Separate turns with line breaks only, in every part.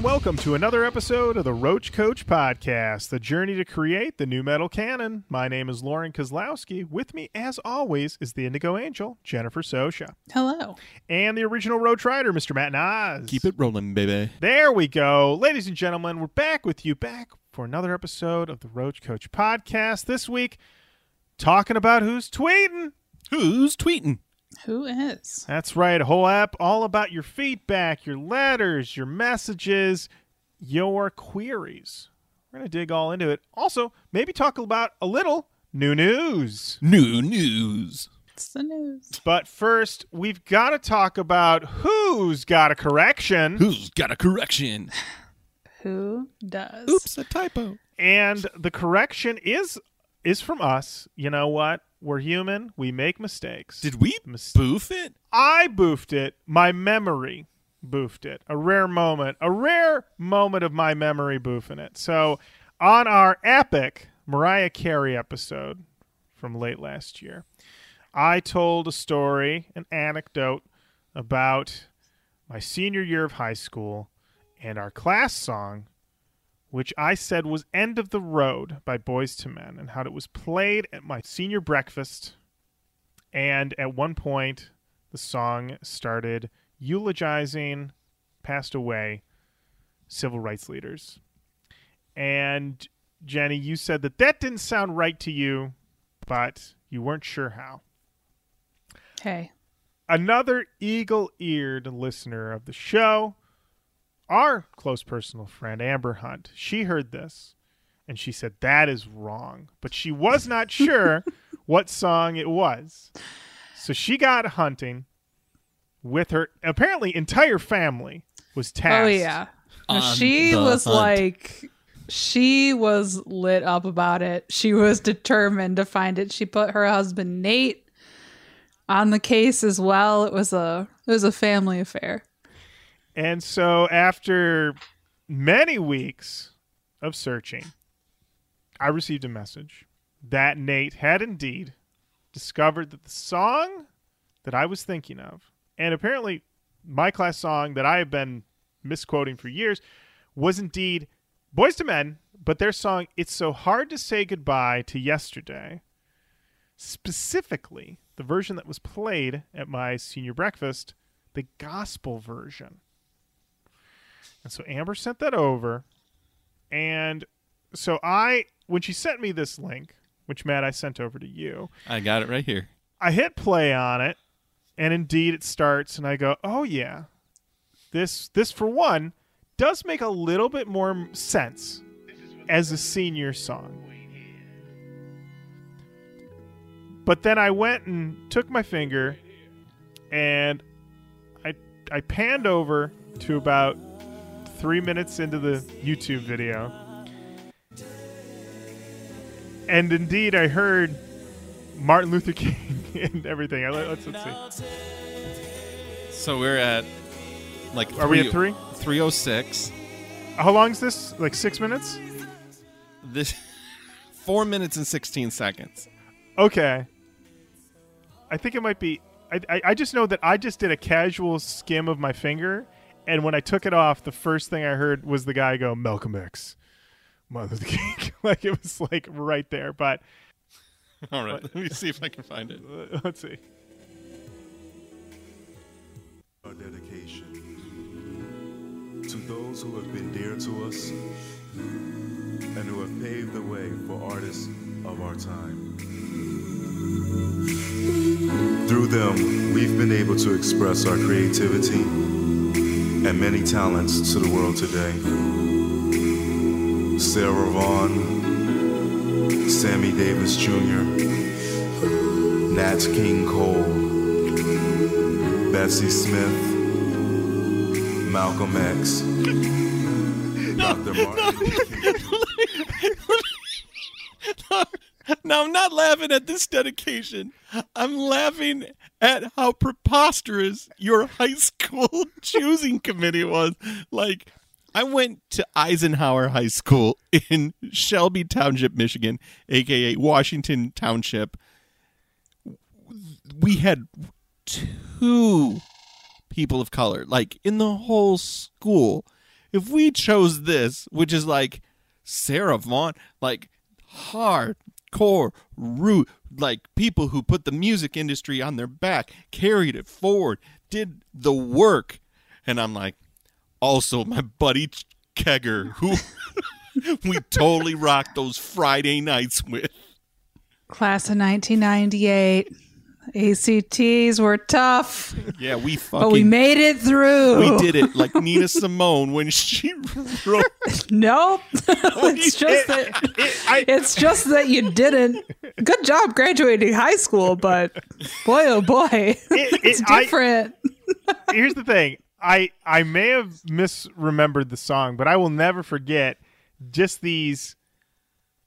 Hello and welcome to another episode of the Roach Koach Podcast, the journey to create the nu metal canon. My name is Lauren Kozlowski. With me, as always, is the Indigo Angel, Jennifer Sosha,
Hello.
and the original Roach Rider, Mr. Matt Nas.
Keep it rolling, baby.
There we go. Ladies and gentlemen, we're back with you, back for another episode of the Roach Koach Podcast. This week, talking about who's tweeting.
Who's tweeting?
Who is?
That's right, a whole app all about your feedback, your letters, your messages, your queries. We're going to dig all into it. Also, maybe talk about a little new news.
New news.
It's the news.
But first, we've got to talk about who's got a correction.
Who's got a correction?
Who does?
Oops, a typo.
And the correction is is from us. You know what? We're human. We make mistakes.
Did we
Mis-
boof it?
I boofed it. My memory boofed it. A rare moment. A rare moment of my memory boofing it. So, on our epic Mariah Carey episode from late last year, I told a story, an anecdote about my senior year of high school and our class song, which I said was End of the Road by Boyz II Men, and how it was played at my senior breakfast. And at one point, the song started eulogizing passed away civil rights leaders. And Jenny, you said that that didn't sound right to you, but you weren't sure how.
Hey.
Another eagle eared listener of the show, our close personal friend, Amber Hunt, she heard this and she said, That is wrong. But she was not sure what song it was. So she got hunting with her apparently entire family was oh, tasked.
Oh yeah.
On
she was
hunt.
like she was lit up about it. She was determined to find it. She put her husband Nate on the case as well. It was a it was a family affair.
And so after many weeks of searching, I received a message that Nate had indeed discovered that the song that I was thinking of, and apparently my class song that I have been misquoting for years, was indeed Boyz II Men, but their song It's So Hard to Say Goodbye to Yesterday. Specifically, the version that was played at my senior breakfast, the gospel version. And so Amber sent that over. And so I, when she sent me this link, which Matt I sent over to you,
I got it right here.
I hit play on it, and indeed it starts, and I go, "Oh yeah, this this for one does make a little bit more sense as a senior song." But then I went and took my finger, and I I panned over to about three minutes into the YouTube video, and indeed I heard Martin Luther King and everything. Let's, let's see.
So we're at like
Are we at three?
306.
How long is this? Like six minutes?
This 4 minutes and 16 seconds.
Okay. I think it might be. I, I, I just know that I just did a casual skim of my finger, and when I took it off, the first thing I heard was the guy go, Malcolm X. Martin Luther King. like it was like right there. But
All right, let me see if I can find it.
let's see.
Our dedication to those who have been dear to us and who have paved the way for artists of our time. Through them, we've been able to express our creativity and many talents to the world today. Sarah Vaughan, Sammy Davis Jr., Nat King Cole, Bessie Smith, Malcolm X, Dr. Martin.
Now I'm not laughing at this dedication. I'm laughing at how preposterous your high school choosing committee was. Like I went to Eisenhower High School in Shelby Township, Michigan, aka Washington Township. We had two people of color, like in the whole school. if we chose this, which is like Sarah Vaughan, like hardcore root, like people who put the music industry on their back, carried it forward, did the work, and I'm like, also my buddy Kegger, who we totally rocked those Friday nights with.
Class of 1998. ACTs were tough,
Yeah, we fucking
but we made it through.
we did it like Nina Simone when she wrote.
Nope. it's just that
I,
it's just that you didn't. Good job graduating high school, but boy oh boy, it's
I-
different.
here's the thing. I I may have misremembered the song, but I will never forget just these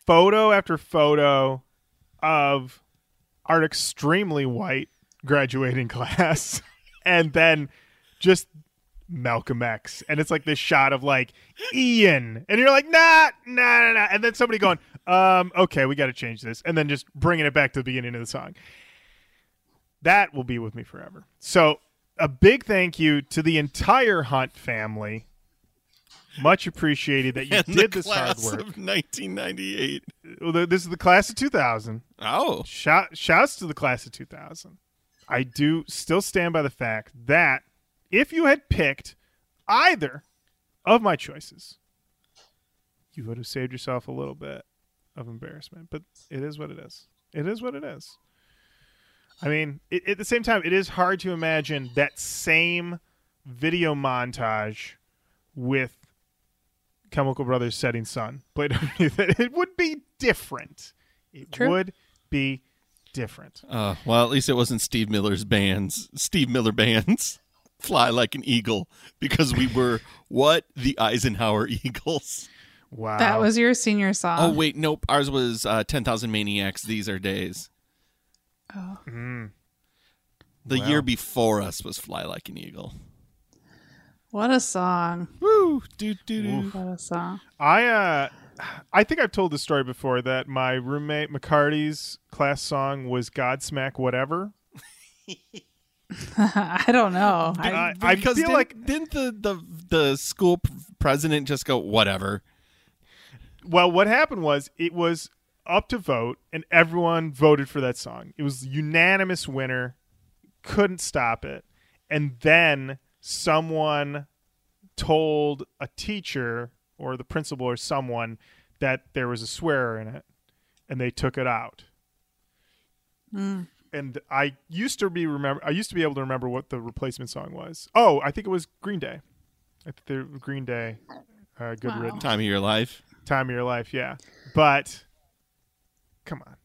photo after photo of our extremely white graduating class and then just Malcolm X. And it's like this shot of like Ian. And you're like, nah, nah, nah, nah. And then somebody going, um, okay, we got to change this. And then just bringing it back to the beginning of the song. That will be with me forever. So, a big thank you to the entire Hunt family. Much appreciated that you
and
did this hard
class
work.
of 1998.
Well, This is the class of 2000.
Oh,
Shout, shouts to the class of 2000. I do still stand by the fact that if you had picked either of my choices, you would have saved yourself a little bit of embarrassment. But it is what it is. It is what it is. I mean, it, at the same time, it is hard to imagine that same video montage with Chemical Brothers Setting Sun played underneath it. It would be different. It
True.
would be different.
uh, well, at least it wasn't Steve Miller's bands. Steve Miller bands fly like an eagle because we were what the Eisenhower Eagles.
Wow.
That was your senior song.
Oh wait, nope. Ours was uh, Ten Thousand Maniacs. These are days.
Oh.
Mm.
The
Wow.
year before us was Fly Like an Eagle.
What a song!
Woo! Do do do.
What a song!
I uh I think I've told this story before that my roommate McCarty's class song was Godsmack whatever.
I don't know. I,
I- I
because
feel
didn't,
like-
didn't the, the the school president just go whatever?
Well, what happened was it was up to vote and everyone voted for that song. It was unanimous winner. Couldn't stop it. And then someone told a teacher or the principal or someone that there was a swearer in it and they took it out. And I used to be remember I used to be able to remember what the replacement song was. Oh, I think it was Green Day. I think the Green Day uh, good
Wow.
riddance
Time of your life.
time of your life, yeah. But come on,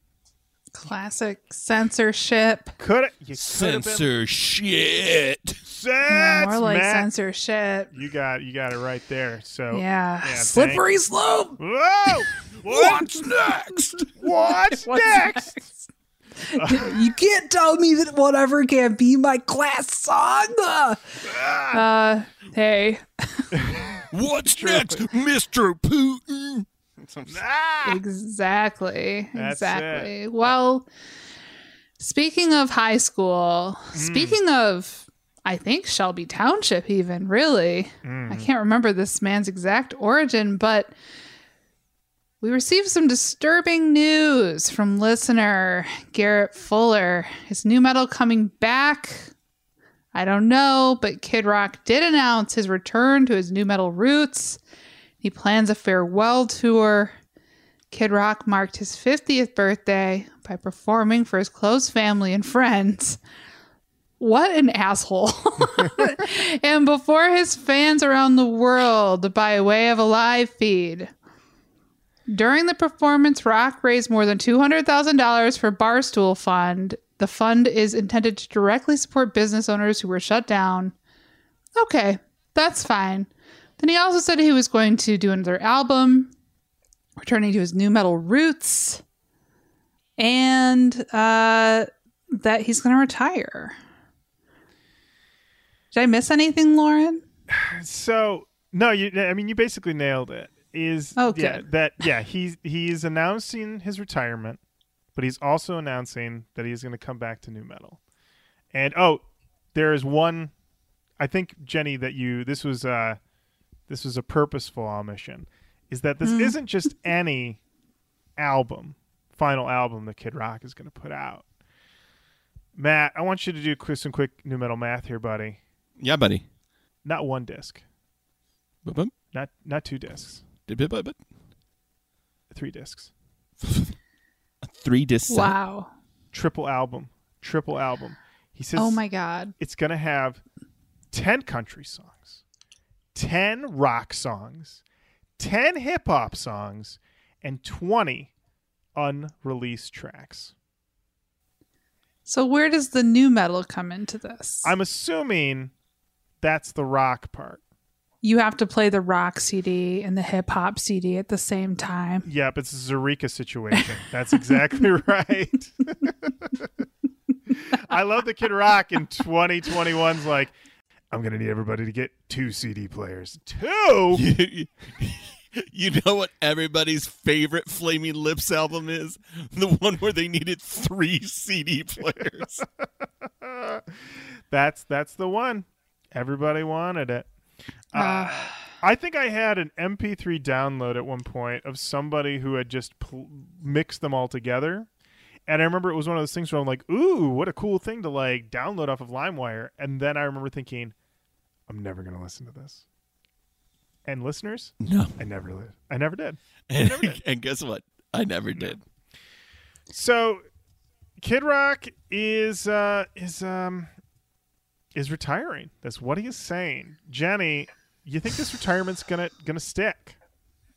classic censorship.
could it? You could have
Censor shit.
That's
More like
Matt.
censorship.
You got you got it right there. So
Yeah.
yeah,
Slippery slope.
Whoa! What's
next?
What's next?
you can't tell me that whatever can't be my class song. Uh, uh, hey,
What's next, Mr. Putin?
Ah!
exactly,
That's
exactly. Well, speaking of high school, speaking of, I think Shelby Township, even really, I can't remember this man's exact origin, but. We received some disturbing news from listener Garrett Fuller. Is nu metal coming back? I don't know, but Kid Rock did announce his return to his nu metal roots. He plans a farewell tour. Kid Rock marked his 50th birthday by performing for his close family and friends. What an asshole. and before his fans around the world by way of a live feed. During the performance, Rock raised more than $200,000 for Barstool Fund. The fund is intended to directly support business owners who were shut down. Okay, that's fine. Then he also said he was going to do another album, returning to his nu metal roots, and uh, that he's going to retire. Did I miss anything, Lauren?
So no, you. I mean, you basically nailed it. Is
Oh,
yeah that yeah he's he's announcing his retirement, but he's also announcing that he's going to come back to nu metal. And oh, there is one. I think Jenny that you this was uh this was a purposeful omission, is that
Hmm.
this isn't just any album, final album that Kid Rock is going to put out. Matt, I want you to do some quick nu metal math here, buddy.
Yeah, buddy.
Not one disc,
Bup, bup.
not not two discs,
Dip, bip, bip, bip.
three discs,
A three disc set.
Wow.
triple album, triple album. He says,
Oh my god.
it's going to have 10 country songs, 10 rock songs, 10 hip hop songs, and 20 unreleased tracks.
So where does the nu metal come into this?
I'm assuming that's the rock part.
you have to play the rock CD and the hip hop CD at the same time.
Yep, it's a Zaireeka situation. That's exactly right. I love the Kid Rock in 2021's like, I'm going to need everybody to get two CD players. Two?
you, you know what everybody's favorite Flaming Lips album is? The one where they needed three CD players.
That's that's the one. Everybody wanted it. Uh,
Uh,
I think I had an MP3 download at one point of somebody who had just pl- mixed them all together. And I remember it was one of those things where I'm like, "Ooh, what a cool thing to like download off of LimeWire." And then I remember thinking, "I'm never going to listen to this." And listeners,
No.
I never li- I never did.
And, and guess what? I never did.
So, Kid Rock is uh, is um is retiring. That's what he is saying. Jenny, you think this retirement's gonna gonna stick?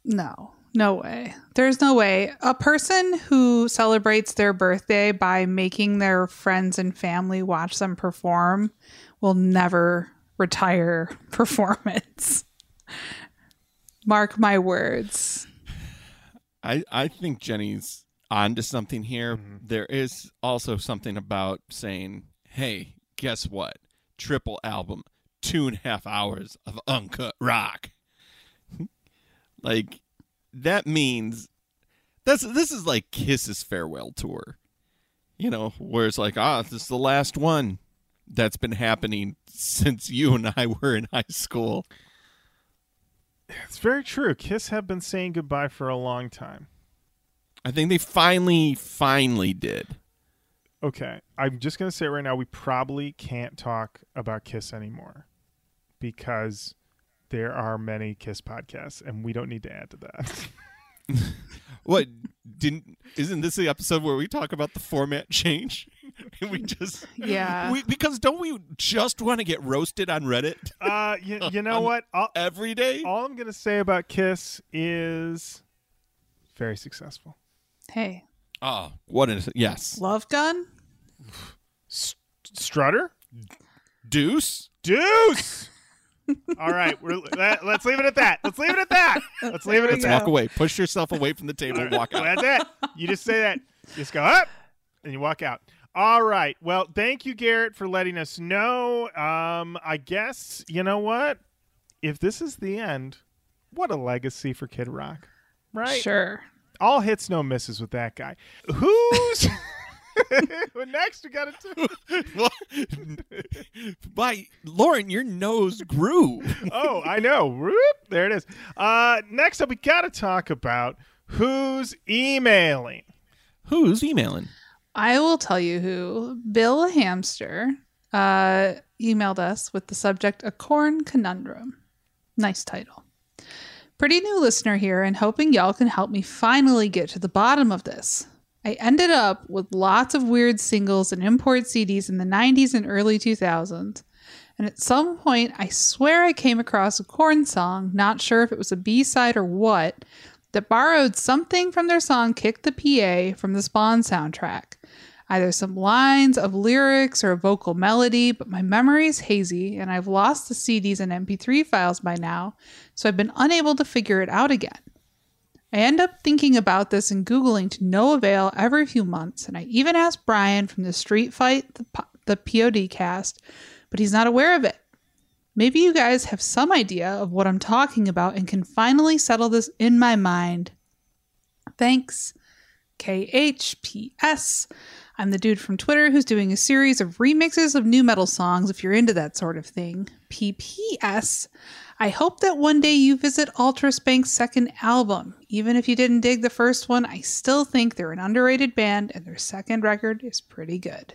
no, no way. There's no way. A person who celebrates their birthday by making their friends and family watch them perform will never retire performance. Mark my words.
I, I think Jenny's onto something here.
Mm-hmm.
There is also something about saying, hey, guess what? Triple album, two and a half hours of uncut rock. like, that means that's this is like Kiss's farewell tour. You know, where it's like, ah, this is the last one that's been happening since you and I were in high school.
It's very true. Kiss have been saying goodbye for a long time.
I think they finally, finally did.
Okay, I'm just gonna say right now. We probably can't talk about Kiss anymore because there are many Kiss podcasts, and we don't need to add to that.
What didn't? Isn't this the episode where we talk about the format change? And we just
Yeah.
we, because don't we just want to get roasted on Reddit
uh, you, you know what? I'll,
every day?
all I'm gonna say about Kiss is very successful.
Hey,
Oh, what is it? Yes,
Love Gun?
S- Strutter,
Deuce.
Deuce. All right, we're, let, let's leave it at that. Let's leave it at that. Let's leave it at
Let's
that.
walk away. Push yourself away from the table. Walk
Well,
out.
that's it. You just say that. Just go up and you walk out. All right. Well, thank you, Garrett, for letting us know. Um, I guess you know what? If this is the end, what a legacy for Kid Rock, right?
Sure.
All hits, no misses with that guy. Who's well, next? We got to.
What? By Lauren, your nose grew.
Oh, I know. Whoop, there it is. Uh, next up, we got to talk about who's emailing.
Who's emailing?
I will tell you who. Bill Hamster uh, emailed us with the subject A Korn Konundrum. Nice title. Pretty new listener here and hoping y'all can help me finally get to the bottom of this. I ended up with lots of weird singles and import CDs in the 90s and early 2000s. And at some point, I swear I came across a Korn song, not sure if it was a B side or what, that borrowed something from their song Kick the PA from the Spawn soundtrack. Either some lines of lyrics or a vocal melody, but my memory's hazy and I've lost the CDs and MP3 files by now, so I've been unable to figure it out again. I end up thinking about this and Googling to no avail every few months, and I even asked Brian from the Street Fight, the, the POD cast, but he's not aware of it. Maybe you guys have some idea of what I'm talking about and can finally settle this in my mind. Thanks, KHPS. I'm the dude from Twitter who's doing a series of remixes of nu metal songs if you're into that sort of thing. PPS. I hope that one day you visit Ultraspank's second album. Even if you didn't dig the first one, I still think they're an underrated band and their second record is pretty good.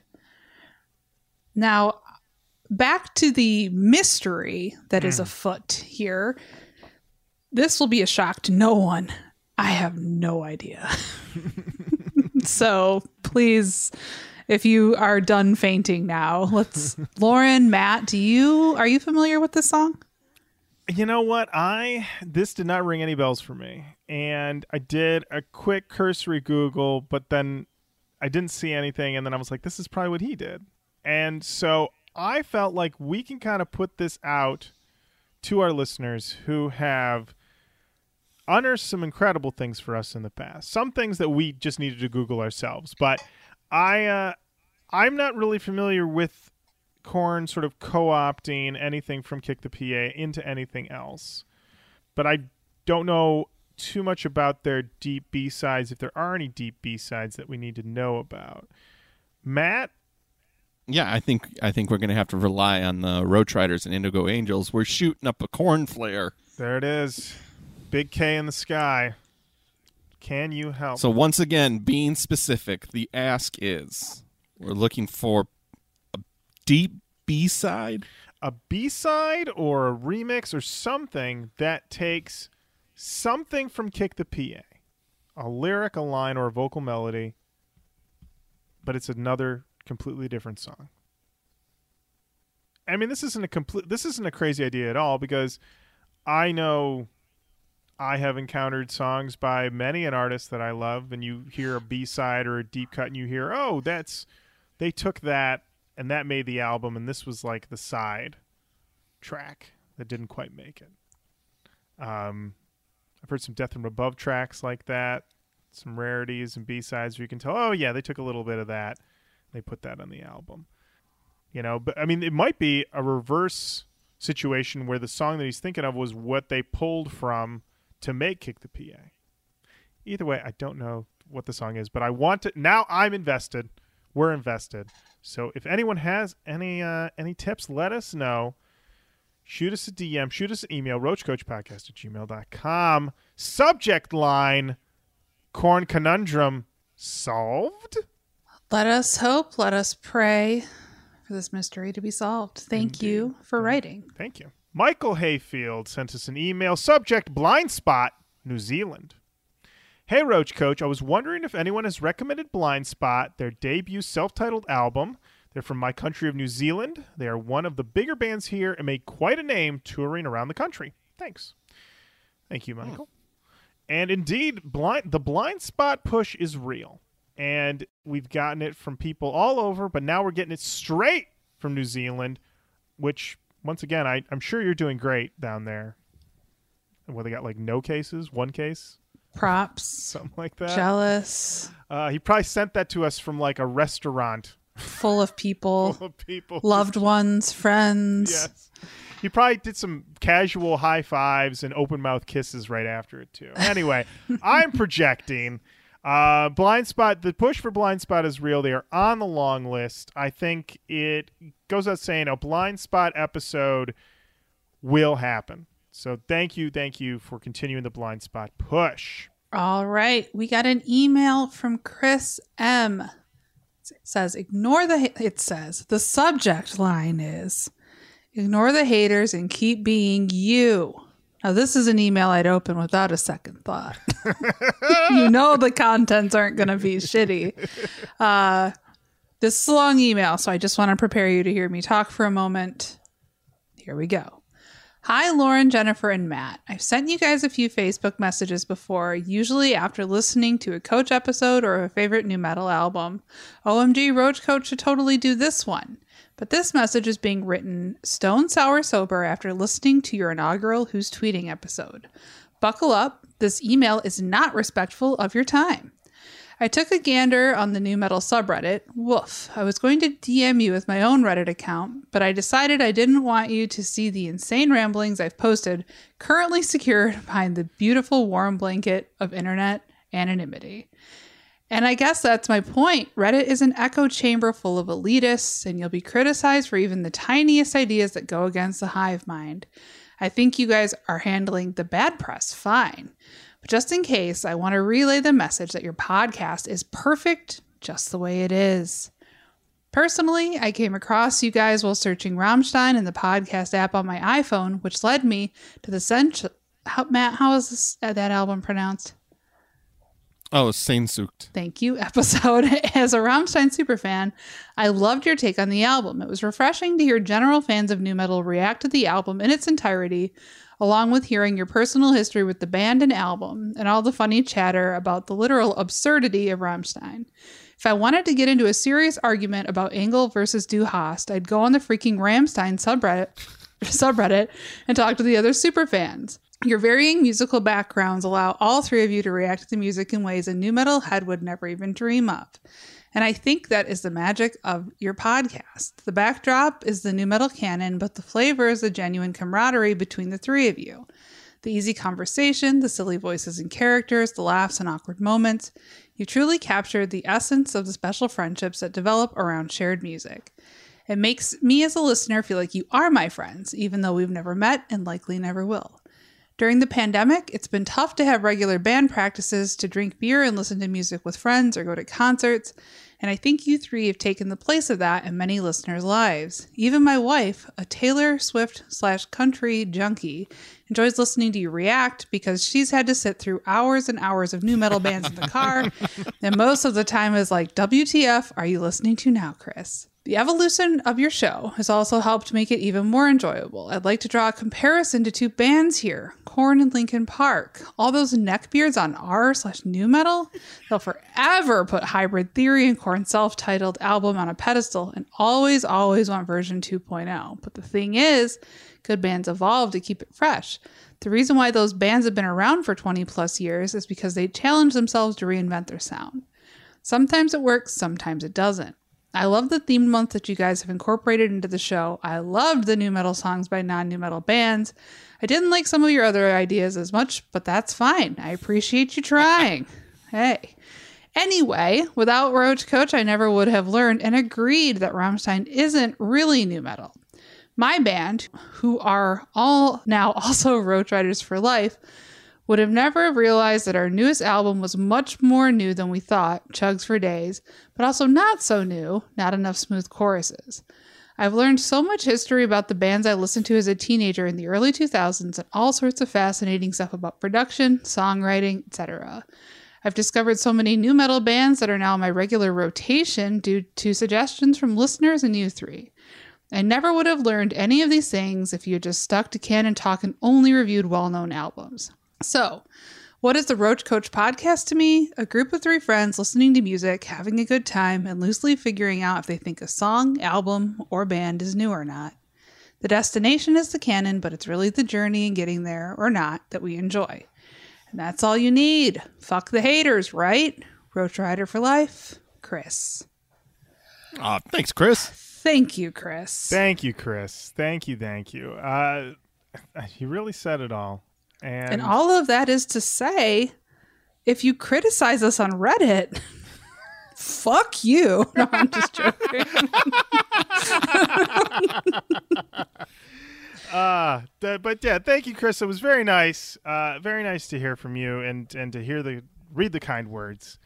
Now, back to the mystery that is hmm. afoot here. This will be a shock to no one. I have no idea. so please, if you are done fainting now, let's. Lauren, Matt, do you are you familiar with this song?
You know what? I this did not ring any bells for me, and I did a quick cursory Google, but then I didn't see anything, and then I was like, "This is probably what he did," and so I felt like we can kind of put this out to our listeners who have unearthed some incredible things for us in the past. Some things that we just needed to Google ourselves, but I uh, I'm not really familiar with Korn sort of co-opting anything from Kick the PA into anything else. But I don't know too much about their deep B sides if there are any deep B sides that we need to know about. Matt,
Yeah, I think I think we're gonna have to rely on the Roach Riders and Indigo Angels. We're shooting up a Korn flare.
there it is. Big K in the sky. Can you help?
So once again, being specific, the ask is we're looking for deep B side.
a B-side or a remix or something that takes something from Kick the PA. A lyric, a line, or a vocal melody, but it's another completely different song. I mean, this isn't a complete this isn't a crazy idea at all because I know I have encountered songs by many an artist that I love and you hear a B-side or a deep cut and you hear, "Oh, that's they took that and that made the album and this was like the side track that didn't quite make it. Um i've heard some death from above tracks like that some rarities and b-sides where you can tell oh yeah they took a little bit of that they put that on the album. You know but i mean it might be a reverse situation where the song that he's thinking of was what they pulled from to make kick the pa either way i don't know what the song is but i want to now i'm invested. We're invested so if anyone has any uh, any tips, let us know. Shoot us a DM, shoot us an email, roachkoachpodcast at gmail.com. Subject line Korn Konundrum solved.
Let us hope, let us pray for this mystery to be solved. Thank you for writing.
Thank you. Michael Hayfield sent us an email. Subject Blindspott, New Zealand. Hey, Roach Koach. I was wondering if anyone has recommended Blindspott, their debut self titled album. They're from my country of New Zealand. They are one of the bigger bands here and made quite a name touring around the country. Thanks. Thank you, Michael. Hmm. And indeed, blind the Blindspott push is real. And we've gotten it from people all over, but now we're getting it straight from New Zealand, which once again, I, I'm sure you're doing great down there. Well, they got like no cases, one case,
Props.
something like that.
Jealous.
Uh, he probably sent that to us from like a restaurant
Full of people.
full of people.
Loved ones, friends.
Yes. He probably did some casual high fives and open mouth kisses right after it too. Anyway, I'm projecting. Uh, Blindspott. The push for Blindspott is real. They are on the long list. I think it goes without saying a Blindspott episode will happen. So thank you, thank you for continuing the Blindspott push.
All right. We got an email from Chris M. It says, ignore the, it says, the subject line is, ignore the haters and keep being you. Now, this is an email I'd open without a second thought. you know the contents aren't going to be shitty. Uh, this is a long email, so I just want to prepare you to hear me talk for a moment. Here we go. Hi, Lauren, Jennifer, and Matt. I've sent you guys a few Facebook messages before, usually after listening to a coach episode or a favorite nu metal album. OMG, Roach Koach should totally do this one. But this message is being written stone sour sober after listening to your inaugural Who's Tweeting episode. Buckle up, this email is not respectful of your time. I took a gander on the nu metal subreddit. Woof. I was going to DM you with my own Reddit account, but I decided I didn't want you to see the insane ramblings I've posted, currently secured behind the beautiful warm blanket of internet anonymity. And I guess that's my point. Reddit is an echo chamber full of elitists, and you'll be criticized for even the tiniest ideas that go against the hive mind. I think you guys are handling the bad press fine. But just in case, I want to relay the message that your podcast is perfect just the way it is. Personally, I came across you guys while searching Rammstein in the podcast app on my iPhone, which led me to the central. How, Matt, how is this, uh, that album pronounced?
Oh, Sehnsucht.
Thank you. Episode. As a Rammstein superfan, I loved your take on the album. It was refreshing to hear general fans of nu metal react to the album in its entirety, along with hearing your personal history with the band and album, and all the funny chatter about the literal absurdity of Rammstein. If I wanted to get into a serious argument about Engel versus Du Hast, I'd go on the freaking Rammstein subreddit, subreddit and talk to the other superfans. Your varying musical backgrounds allow all three of you to react to the music in ways a nu metal head would never even dream of. And I think that is the magic of your podcast. The backdrop is the nu metal canon, but the flavor is the genuine camaraderie between the three of you. The easy conversation, the silly voices and characters, the laughs and awkward moments. You truly captured the essence of the special friendships that develop around shared music. It makes me as a listener feel like you are my friends, even though we've never met and likely never will. During the pandemic, it's been tough to have regular band practices, to drink beer and listen to music with friends or go to concerts, and I think you three have taken the place of that in many listeners' lives. Even my wife, a Taylor Swift slash country junkie, enjoys listening to you react because she's had to sit through hours and hours of nu metal bands in the car, and most of the time is like, WTF are you listening to now, Chris? The evolution of your show has also helped make it even more enjoyable. I'd like to draw a comparison to two bands here Korn and Linkin Park. All those neckbeards on R slash nu metal, they'll forever put Hybrid Theory and Korn's self titled album on a pedestal and always, always want version 2.0. But the thing is, good bands evolve to keep it fresh. The reason why those bands have been around for 20 plus years is because they challenge themselves to reinvent their sound. Sometimes it works, sometimes it doesn't. I love the themed month that you guys have incorporated into the show. I loved the nu metal songs by non nu metal bands. I didn't like some of your other ideas as much, but that's fine. I appreciate you trying. hey. Anyway, without Roach Koach, I never would have learned and agreed that Rammstein isn't really nu metal. My band, who are all now also Roach Riders for life, would have never realized that our newest album was much more new than we thought, Chugs for Days, but also not so new, not enough smooth choruses. I've learned so much history about the bands I listened to as a teenager in the early 2000s and all sorts of fascinating stuff about production, songwriting, etc. I've discovered so many nu metal bands that are now my regular rotation due to suggestions from listeners and you three. I never would have learned any of these things if you had just stuck to Canon Talk and only reviewed well known albums. So, what is the Roach Koach podcast to me? A group of three friends listening to music, having a good time, and loosely figuring out if they think a song, album, or band is new or not. The destination is the canon, but it's really the journey and getting there or not that we enjoy. And that's all you need. Fuck the haters, right? Roach Rider for life, Chris.
Uh, thanks, Chris.
Thank you, Chris.
Thank you, Chris. Thank you, thank you. Uh, you really said it all. And,
And all of that is to say, if you criticize us on Reddit, fuck you. No, I'm just joking.
uh that, but yeah, thank you, Chris. It was very nice. Uh, very nice to hear from you and and to hear the read the kind words.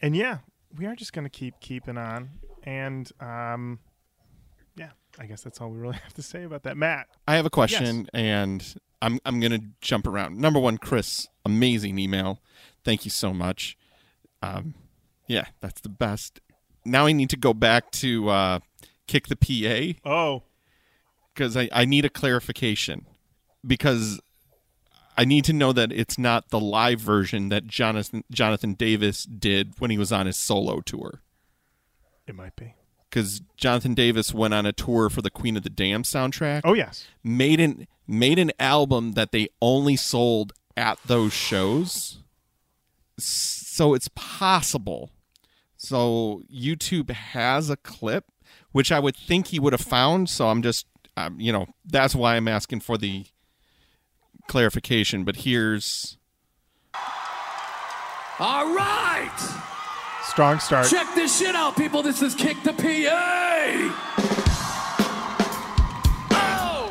And yeah, we are just gonna keep keeping on. And um, yeah, I guess that's all we really have to say about that. Matt,
I have a question, and I'm I'm gonna jump around. Number one, Chris, amazing email. Thank you so much. Um, yeah, that's the best. Now I need to go back to uh, kick the PA
oh,
because I, I need a clarification because I need to know that it's not the live version that Jonathan Jonathan Davis did when he was on his solo tour.
it might be.
Because Jonathan Davis went on a tour for the Queen of the Damned soundtrack.
Oh yes,
made an made an album that they only sold at those shows. So it's possible. So YouTube has a clip, which I would think he would have found. So I'm just, um, you know, that's why I'm asking for the clarification. But here's
All right.
Strong start.
Check this shit out, people. This is Kick the PA. Oh!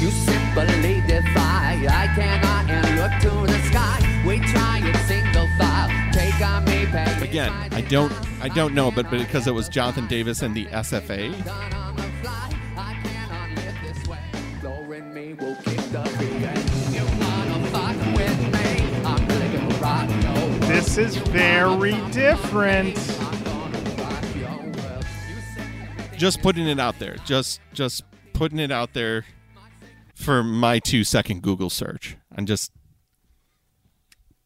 You simply defy. I cannot and look to the sky. We try in single file. Take on me, pay
Again, I don't I don't know, but, but because it was Jonathan Davis and the SFA,
me will kick the PA. You wanna fuck with me? I'm gonna rock your.
This is very different.
I'm gonna rock your world. You say
just putting it out there. Just just putting it out there for my two second Google search. I'm just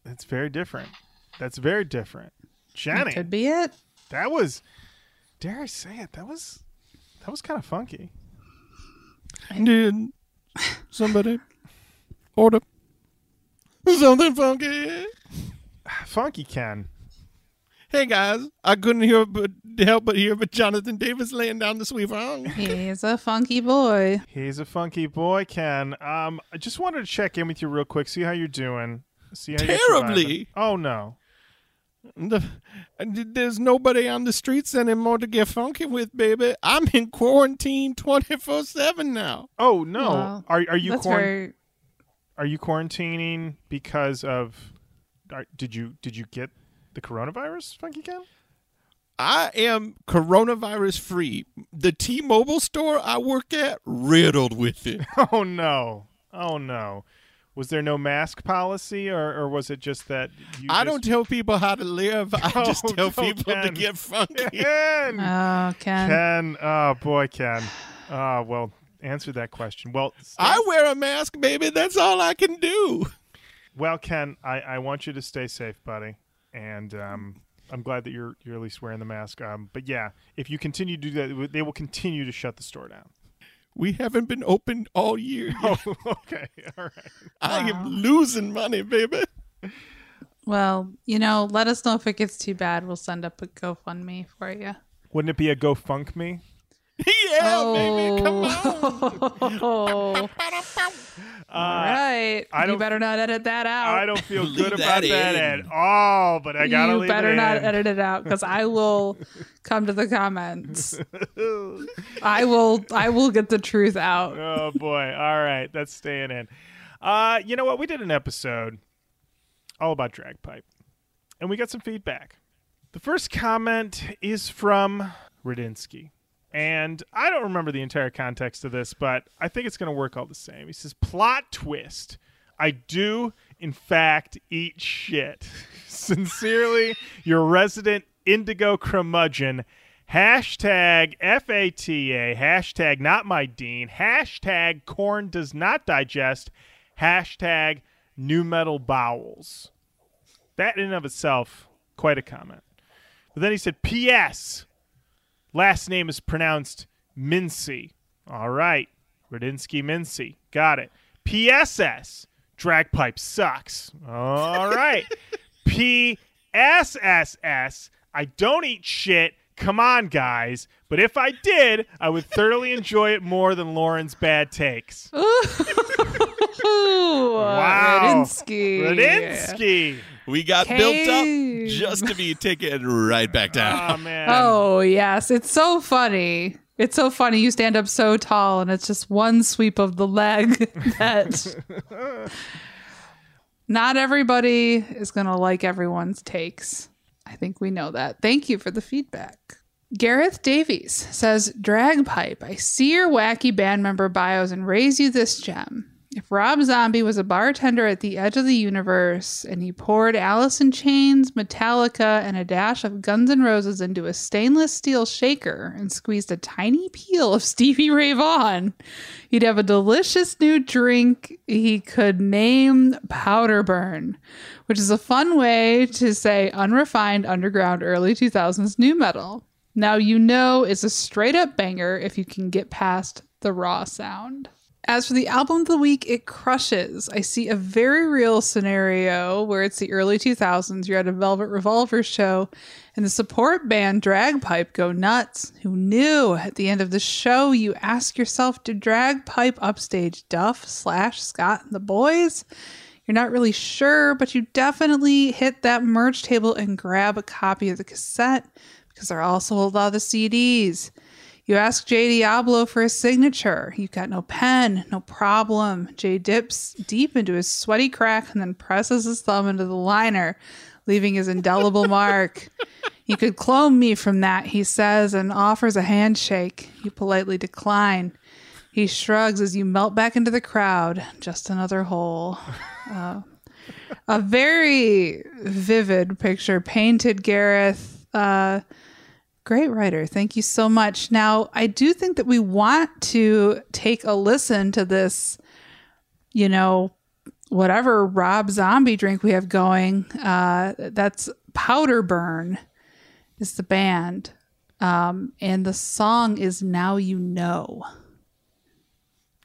It's very different. That's very different. Jenny,
Could be it.
that was dare I say it, that was that was kind of funky.
did somebody order something funky.
Funky Ken.
Hey guys, I couldn't hear but help but hear but Jonathan Davis laying down the sweet song.
He's a funky boy.
He's a funky boy, Ken. Um, I just wanted to check in with you real quick, see how you're doing. See how you're
Terribly.
surviving. Oh no.
The, there's nobody on the streets anymore to get funky with, baby. I'm in quarantine 24 7 now.
Oh no.
Well,
are are you
That's
quarant-
very.
are you quarantining because of are, did you did you get the coronavirus, Funky Ken?
I am coronavirus free. The T Mobile store I work at, riddled with it.
Oh no. Oh no. Was there no mask policy or, or was it just that you
I
just-
don't tell people how to live. I just
Oh,
tell
no,
people to get funky.
Ken.
Oh, Ken.
Ken. Oh boy, Ken. Oh well, answer that question. Well,
I wear a mask, baby. That's all I can do.
Well, Ken, I, I want you to stay safe, buddy, and um, I'm glad that you're you're at least wearing the mask. Um, but yeah, if you continue to do that, they will continue to shut the store down.
We haven't been open all year.
Oh, okay, all right.
I am losing money, baby.
Well, you know, let us know if it gets too bad. We'll send up a GoFundMe for you.
Wouldn't it be a GoFunk me?
yeah, baby. Come on.
Oh, all right.
I
you
don't-
better not edit that out.
I don't feel good about that
in.
at all, but I gotta
you
leave
better
it
not
in.
edit it out because I will come to the comments. I will. I will get the truth out.
oh boy. All right, that's staying in. Uh, you know what? We did an episode all about Dragpipe, and we got some feedback. The first comment is from Radinsky. And I don't remember the entire context of this, but I think it's going to work all the same. He says, Plot twist. I do, in fact, eat shit. Sincerely, your resident indigo curmudgeon. Hashtag FATA. Hashtag not my dean. Hashtag corn does not digest. Hashtag new metal bowels. That in and of itself, quite a comment. But then he said, P.S. Last name is pronounced Mincy. All right. Radinsky Mincy. Got it. PSS. Dragpipe sucks. All right. PSSS. I don't eat shit. Come on, guys. But if I did, I would thoroughly enjoy it more than Lauren's bad takes.
Ooh,
Wow.
Radinsky.
Radinsky.
We got built up just to be taken right back down.
Oh, man.
Oh yes, it's so funny. It's so funny. You stand up so tall, and it's just one sweep of the leg. That not everybody is gonna like everyone's takes. I think we know that. Thank you for the feedback. Gareth Davies says, Dragpipe, I see your wacky band member bios and raise you this gem. If Rob Zombie was a bartender at the edge of the universe and he poured Alice in Chains, Metallica, and a dash of Guns N' Roses into a stainless steel shaker and squeezed a tiny peel of Stevie Ray Vaughan, he'd have a delicious new drink he could name Powder Burn, which is a fun way to say unrefined underground early 2000s nu metal. Now you know it's a straight up banger if you can get past the raw sound. As for the album of the week, it crushes. I see a very real scenario where it's the early 2000s. You're at a Velvet Revolver show, and the support band Dragpipe go nuts. Who knew? At the end of the show, you ask yourself, did Dragpipe upstage Duff Slash Scott and the boys? You're not really sure, but you definitely hit that merch table and grab a copy of the cassette because there are also a lot of CDs. You ask Jay Diablo for a signature. You've got no pen, no problem. Jay dips deep into his sweaty crack and then presses his thumb into the liner, leaving his indelible mark. You could clone me from that, he says, and offers a handshake. You politely decline. He shrugs as you melt back into the crowd. Just another hole. Uh, a very vivid picture painted Gareth. Uh, Great writer. Thank you so much. Now, I do think that we want to take a listen to this, you know, whatever Rob Zombie drink we have going. Uh, that's Powder Burn, is the band. Um, and the song is Now You Know.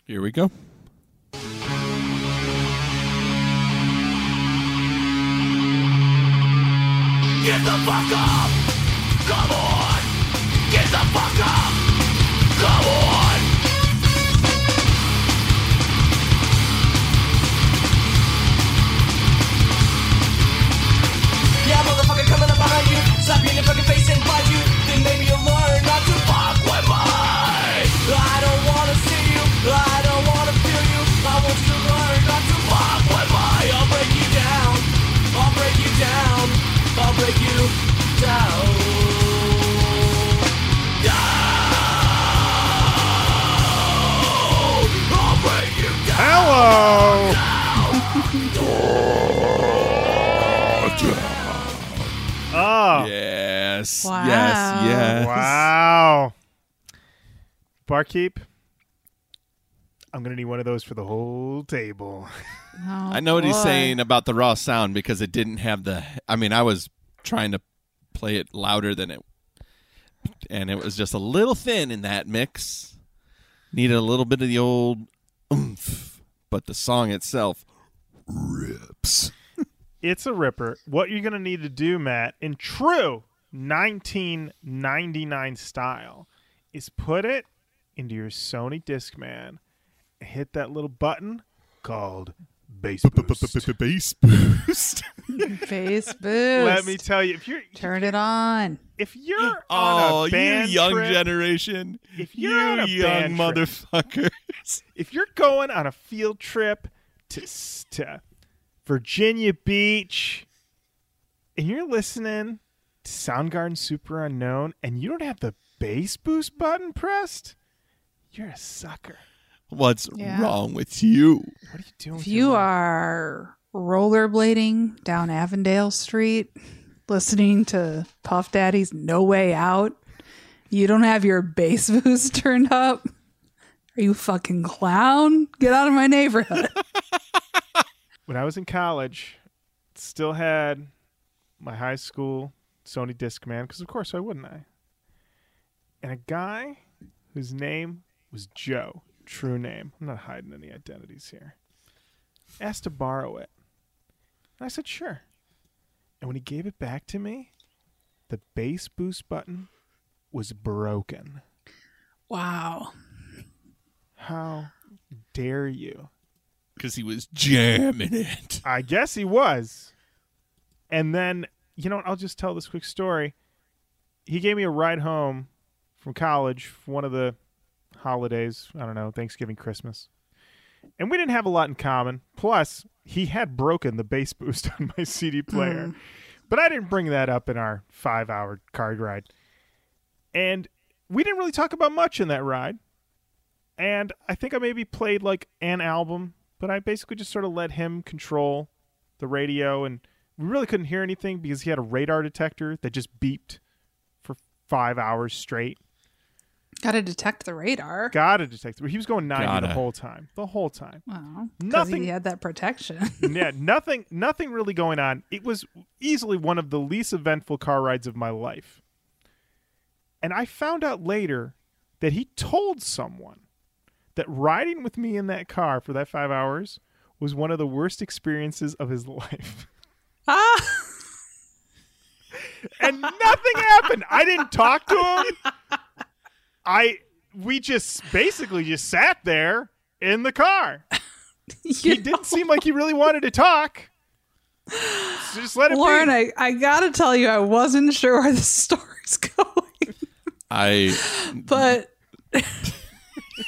Here we go.
Get the fuck up! Come on! Get the fuck up! On!
Yeah, motherfucker coming up behind you, slap you in your fucking face and bite you. Then maybe you'll learn not to fuck with. I don't wanna see you, I don't wanna feel you. I want you to learn not to fuck with. I'll break you down, I'll break you down, I'll break you down.
Hello. Oh,
Yes.
Wow.
Yes. Yes.
wow. Barkeep, I'm going to need one of those for the whole table.
Oh,
I know what he's saying about the raw sound because it didn't have the. I mean, I was trying to play it louder than it, and it was just a little thin in that mix. Needed a little bit of the old oomph, but the song itself rips.
It's a ripper. What you're going to need to do, Matt, in true 1999 style, is put it into your Sony Discman, hit that little button called Bass Boost.
Bass boost.
Face boost.
Let me tell you, if you're
Turn it on.
if you're
Oh,
on a
oh,
you
young
trip,
generation.
If
you
you're on a
young
band trip, if you're going on a field trip to to Virginia Beach and you're listening to Soundgarden Superunknown and you don't have the bass boost button pressed, you're a sucker.
What's
Yeah.
wrong with you?
What are you doing?
If you
your life?
are rollerblading down Avondale Street, listening to Puff Daddy's No Way Out, you don't have your bass boost turned up. Are you fucking clown? Get out of my neighborhood.
when I was in college, still had my high school Sony Discman because of course why wouldn't I? And a guy whose name was Joe, true name. I'm not hiding any identities here. Asked to borrow it. And I said sure. And when he gave it back to me, the bass boost button was broken.
wow.
How dare you?
Because he was jamming it.
I guess he was. And then, you know what? I'll just tell this quick story. He gave me a ride home from college for one of the holidays. I don't know, Thanksgiving, Christmas. And we didn't have a lot in common. Plus, he had broken the bass boost on my CD player. Mm. But I didn't bring that up in our five hour car ride. And we didn't really talk about much in that ride. And I think I maybe played like an album, but I basically just sort of let him control the radio. And we really couldn't hear anything because he had a radar detector that just beeped for five hours straight.
Got to detect the radar.
Got a detector. He was going 90 the
Gotta.
whole time. The whole time.
Wow.
Nothing-
he had that protection.
yeah, nothing nothing really going on. It was easily one of the least eventful car rides of my life. And I found out later that he told someone that riding with me in that car for that five hours was one of the worst experiences of his life.
Ah,
and nothing happened. I didn't talk to him. I we just basically just sat there in the car. He didn't seem like he really wanted to talk. So just let it
Lauren,
be.
I, I gotta tell you, I wasn't sure where the story's going,
I
but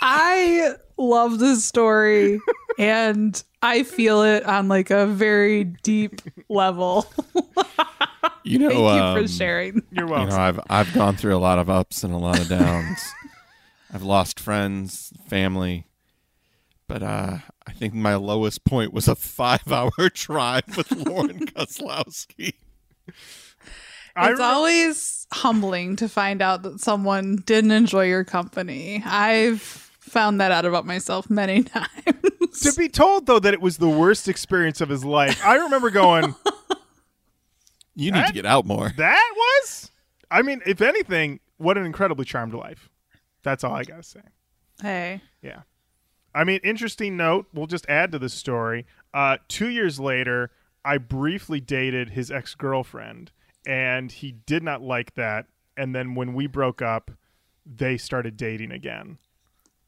I love this story and I feel it on like a very deep level.
you know
Thank you
um,
for sharing.
You're welcome.
You know, I've I've gone through a lot of ups and a lot of downs. I've lost friends, family, but uh, I think my lowest point was a five-hour drive with Lauren Kozlowski.
I
it's
remember-
always humbling to find out that someone didn't enjoy your company. I've found that out about myself many times.
to be told though that it was the worst experience of his life. I remember going,
You need to get out more.
"That was." I mean, if anything, what an incredibly charmed life. That's all I gotta say.
hey,
Yeah. I mean, interesting note. We'll just add to the story. Uh, two years later, I briefly dated his ex girlfriend, and he did not like that. And then when we broke up, they started dating again.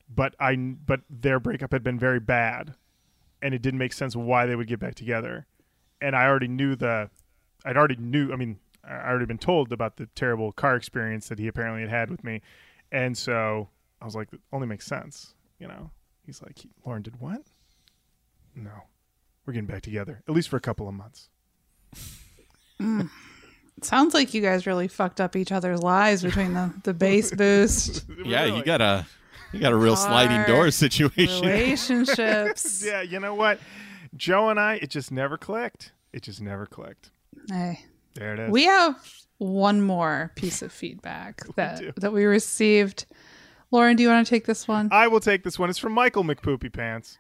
But I, but their breakup had been very bad, and it didn't make sense why they would get back together. And I already knew the, I'd already knew. I mean, I I already been told about the terrible car experience that he apparently had had with me, and so I was like, it only makes sense, you know. He's like, Lauren did what? No, we're getting back together at least for a couple of months. Mm.
sounds like you guys really fucked up each other's lives between the, the bass boost,
Yeah,
Really.
you got a you got a real sliding
Hard
door situation.
relationships.
Yeah, you know what? Joe and I, it just never clicked. It just never clicked.
Hey.
There it is.
We have one more piece of feedback that that we received. Lauren, do you want to take this one?
I will take this one. It's from Michael McPoopy Pants.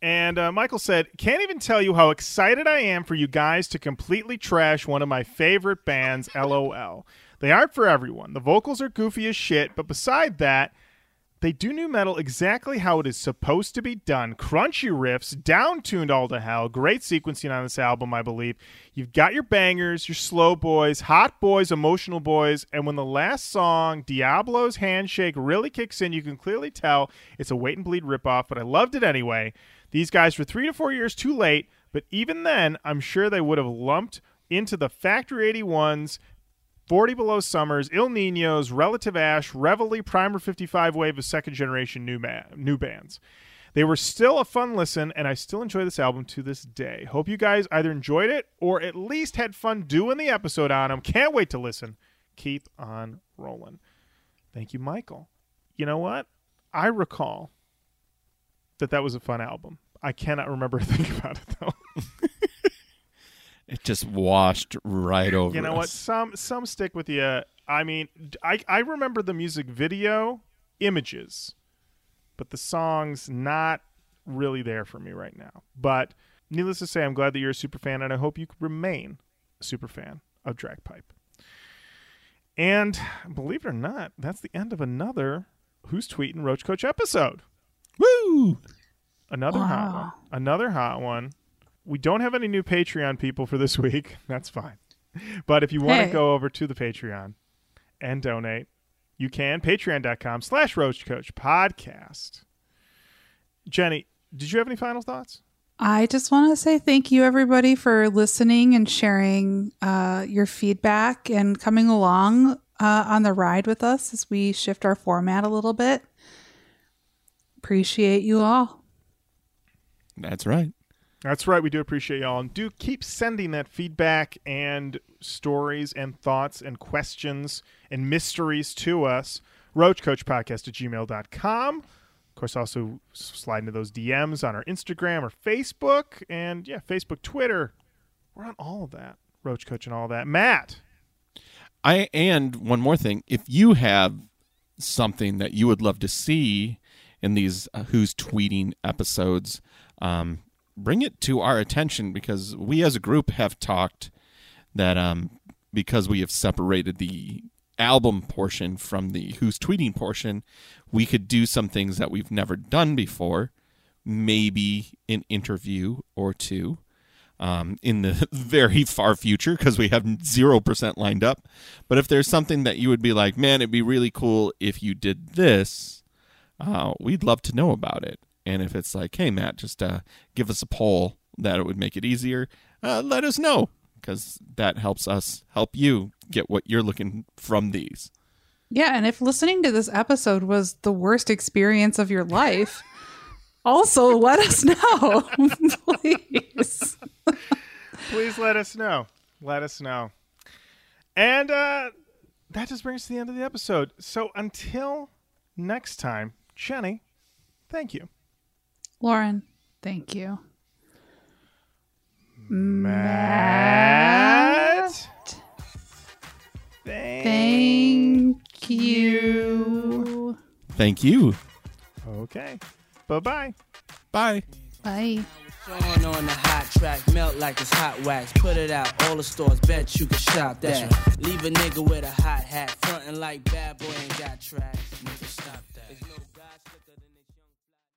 And uh, Michael said, Can't even tell you how excited I am for you guys to completely trash one of my favorite bands, LOL. They aren't for everyone. The vocals are goofy as shit, but beside that, they do nu metal exactly how it is supposed to be done. Crunchy riffs, down tuned all to hell. Great sequencing on this album, I believe. You've got your bangers, your slow boys, hot boys, emotional boys, and when the last song, Diablo's Handshake, really kicks in, you can clearly tell it's a wait and bleed ripoff, but I loved it anyway. These guys were three to four years too late, but even then, I'm sure they would have lumped into the Factory 81's 40 Below Summers, Ill Niños, Relative Ash, Reveille, Primer 55 wave of second generation new, ma- new bands. They were still a fun listen, and I still enjoy this album to this day. Hope you guys either enjoyed it or at least had fun doing the episode on them. Can't wait to listen. Keep on rolling. Thank you, Michael. You know what? I recall that that was a fun album. I cannot remember a about it though.
It just washed right over.
You know what? Some some stick with you. I mean, I I remember the music video images, but the songs not really there for me right now. But needless to say, I'm glad that you're a super fan, and I hope you remain a super fan of Dragpipe. And believe it or not, that's the end of another Who's Tweeting Roach Koach episode.
Woo!
Another hot one. Another hot one. We don't have any new Patreon people for this week. That's fine. But if you want to
Hey.
go over to the Patreon and donate, you can. Patreon.com slash Roach Koach Podcast. Jenny, did you have any final thoughts?
I just want to say thank you, everybody, for listening and sharing uh, your feedback and coming along uh, on the ride with us as we shift our format a little bit. Appreciate you all.
That's right.
That's right. We do appreciate y'all. And do keep sending that feedback and stories and thoughts and questions and mysteries to us. RoachKoachPodcast at gmail.com. Of course, also slide into those DMs on our Instagram or Facebook. And yeah, Facebook, Twitter. We're on all of that. Roach Koach and all that. Matt.
I and one more thing, if you have something that you would love to see in these uh, who's tweeting episodes, um, bring it to our attention because we as a group have talked that um, because we have separated the album portion from the who's tweeting portion, we could do some things that we've never done before. Maybe an interview or two um, in the very far future because we have 0% lined up. But if there's something that you would be like, man, it'd be really cool if you did this, uh, we'd love to know about it. And if it's like, hey, Matt, just uh, give us a poll that it would make it easier, uh, let us know because that helps us help you get what you're looking from these.
Yeah, and if listening to this episode was the worst experience of your life, also let us know, please.
Please let us know. Let us know. And uh, that just brings us to the end of the episode. So until next time, Jenny, thank you.
Lauren, thank you.
Matt.
Thank you.
Thank you.
Okay. Bye bye.
Bye.
Bye.
On on the hot track, melt like it's hot wax. Put it out, all the stores, bet you can shop that. Leave a nigga with a hot hat, frontin' like bad boy ain't got tracks. Nigga, stop that.